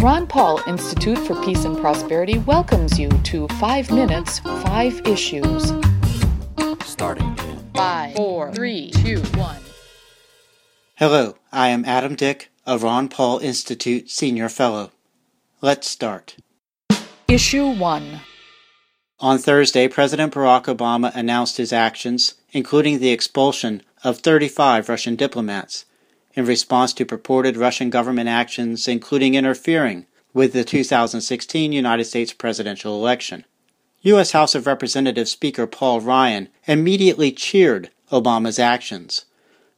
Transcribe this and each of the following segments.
The Ron Paul Institute for Peace and Prosperity welcomes you to 5 Minutes, 5 Issues. Starting in 5, 4, 3, 2, 1. Hello, I am Adam Dick, a Ron Paul Institute Senior Fellow. Let's start. Issue 1. On Thursday, President Barack Obama announced his actions, including the expulsion of 35 Russian diplomats, in response to purported Russian government actions, including interfering with the 2016 United States presidential election. U.S. House of Representatives Speaker Paul Ryan immediately cheered Obama's actions,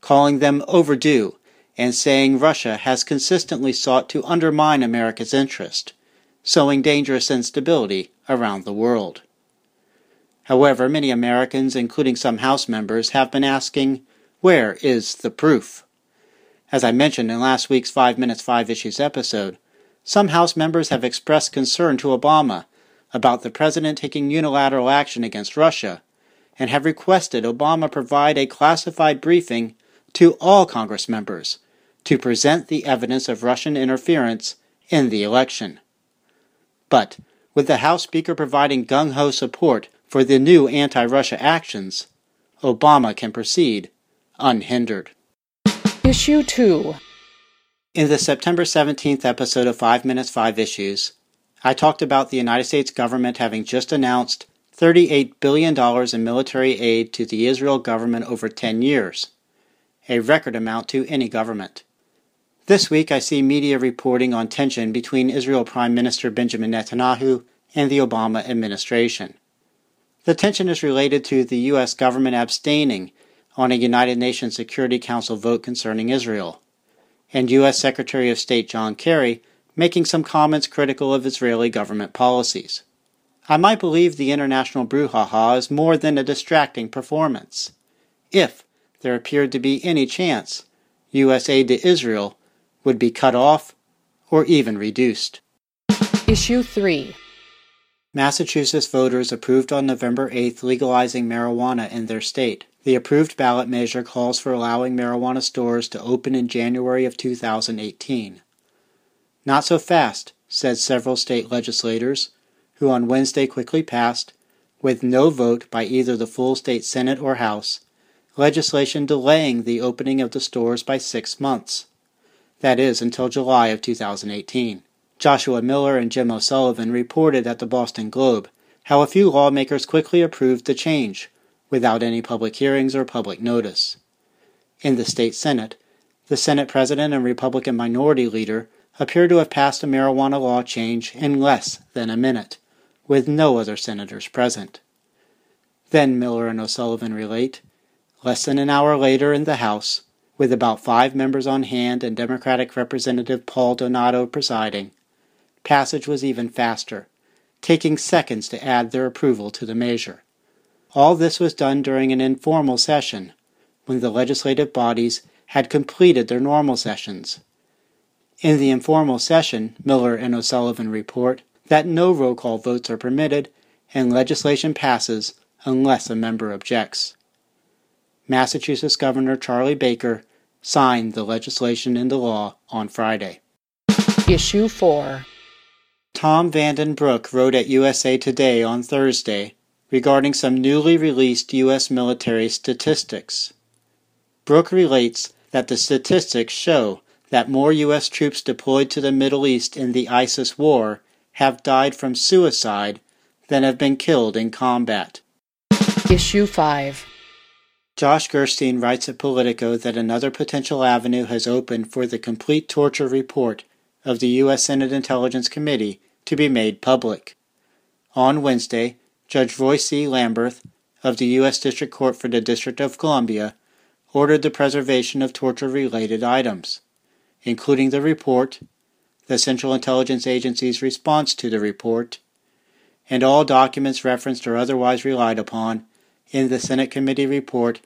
calling them overdue and saying Russia has consistently sought to undermine America's interest, sowing dangerous instability around the world. However, many Americans, including some House members, have been asking, where is the proof? As I mentioned in last week's 5 Minutes 5 Issues episode, some House members have expressed concern to Obama about the president taking unilateral action against Russia and have requested Obama provide a classified briefing to all Congress members to present the evidence of Russian interference in the election. But, with the House Speaker providing gung ho support for the new anti Russia actions, Obama can proceed unhindered. Issue 2. In the September 17th episode of 5 Minutes 5 Issues, I talked about the United States government having just announced $38 billion in military aid to the Israel government over 10 years, a record amount to any government. This week I see media reporting on tension between Israel Prime Minister Benjamin Netanyahu and the Obama administration. The tension is related to the U.S. government abstaining on a United Nations Security Council vote concerning Israel, and U.S. Secretary of State John Kerry making some comments critical of Israeli government policies. I might believe the international brouhaha is more than a distracting performance. If there appeared to be any chance U.S. aid to Israel would be cut off or even reduced. Issue 3. Massachusetts voters approved on November 8th legalizing marijuana in their state. The approved ballot measure calls for allowing marijuana stores to open in January of 2018. Not so fast, said several state legislators, who on Wednesday quickly passed, with no vote by either the full state Senate or House, legislation delaying the opening of the stores by six months. That is, until July of 2018. Joshua Miller and Jim O'Sullivan reported at the Boston Globe how a few lawmakers quickly approved the change without any public hearings or public notice. In the state Senate, the Senate President and Republican Minority Leader appear to have passed a marijuana law change in less than a minute, with no other senators present. Then Miller and O'Sullivan relate, less than an hour later in the House, with about five members on hand and Democratic Representative Paul Donato presiding, passage was even faster, taking seconds to add their approval to the measure. All this was done during an informal session, when the legislative bodies had completed their normal sessions. In the informal session, Miller and O'Sullivan report that no roll call votes are permitted and legislation passes unless a member objects. Massachusetts Governor Charlie Baker signed the legislation into law on Friday. Issue 4. Tom Vanden Brook wrote at USA Today on Thursday regarding some newly released U.S. military statistics. Brook relates that the statistics show that more U.S. troops deployed to the Middle East in the ISIS war have died from suicide than have been killed in combat. Issue 5. Josh Gerstein writes at Politico that another potential avenue has opened for the complete torture report of the U.S. Senate Intelligence Committee to be made public. On Wednesday, Judge Roy C. Lamberth of the U.S. District Court for the District of Columbia ordered the preservation of torture related items, including the report, the Central Intelligence Agency's response to the report, and all documents referenced or otherwise relied upon in the Senate Committee report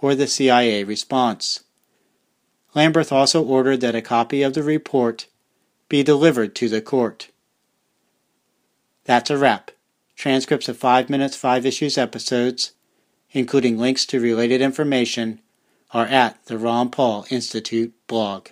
or the CIA response. Lamberth also ordered that a copy of the report be delivered to the court. That's a wrap. Transcripts of 5 Minutes 5 Issues episodes, including links to related information, are at the Ron Paul Institute blog.